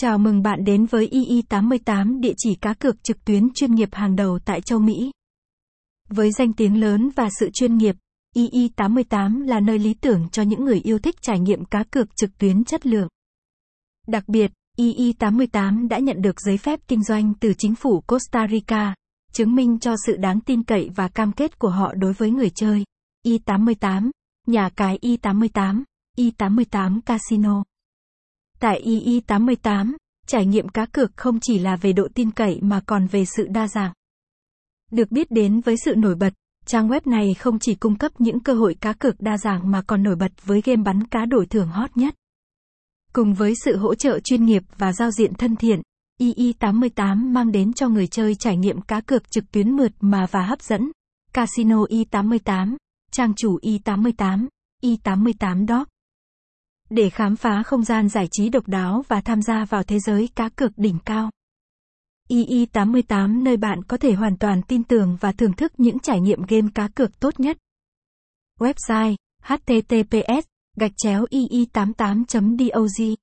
Chào mừng bạn đến với II88 địa chỉ cá cược trực tuyến chuyên nghiệp hàng đầu tại châu Mỹ. Với danh tiếng lớn và sự chuyên nghiệp, II88 là nơi lý tưởng cho những người yêu thích trải nghiệm cá cược trực tuyến chất lượng. Đặc biệt, II88 đã nhận được giấy phép kinh doanh từ chính phủ Costa Rica, chứng minh cho sự đáng tin cậy và cam kết của họ đối với người chơi. I88, nhà cái I88, I88 Casino. Tại II88, trải nghiệm cá cược không chỉ là về độ tin cậy mà còn về sự đa dạng. Được biết đến với sự nổi bật, trang web này không chỉ cung cấp những cơ hội cá cược đa dạng mà còn nổi bật với game bắn cá đổi thưởng hot nhất. Cùng với sự hỗ trợ chuyên nghiệp và giao diện thân thiện, II88 mang đến cho người chơi trải nghiệm cá cược trực tuyến mượt mà và hấp dẫn. Casino I88, trang chủ I88, I88 Doc để khám phá không gian giải trí độc đáo và tham gia vào thế giới cá cược đỉnh cao. II88 nơi bạn có thể hoàn toàn tin tưởng và thưởng thức những trải nghiệm game cá cược tốt nhất. Website https gạch chéo ii88.dog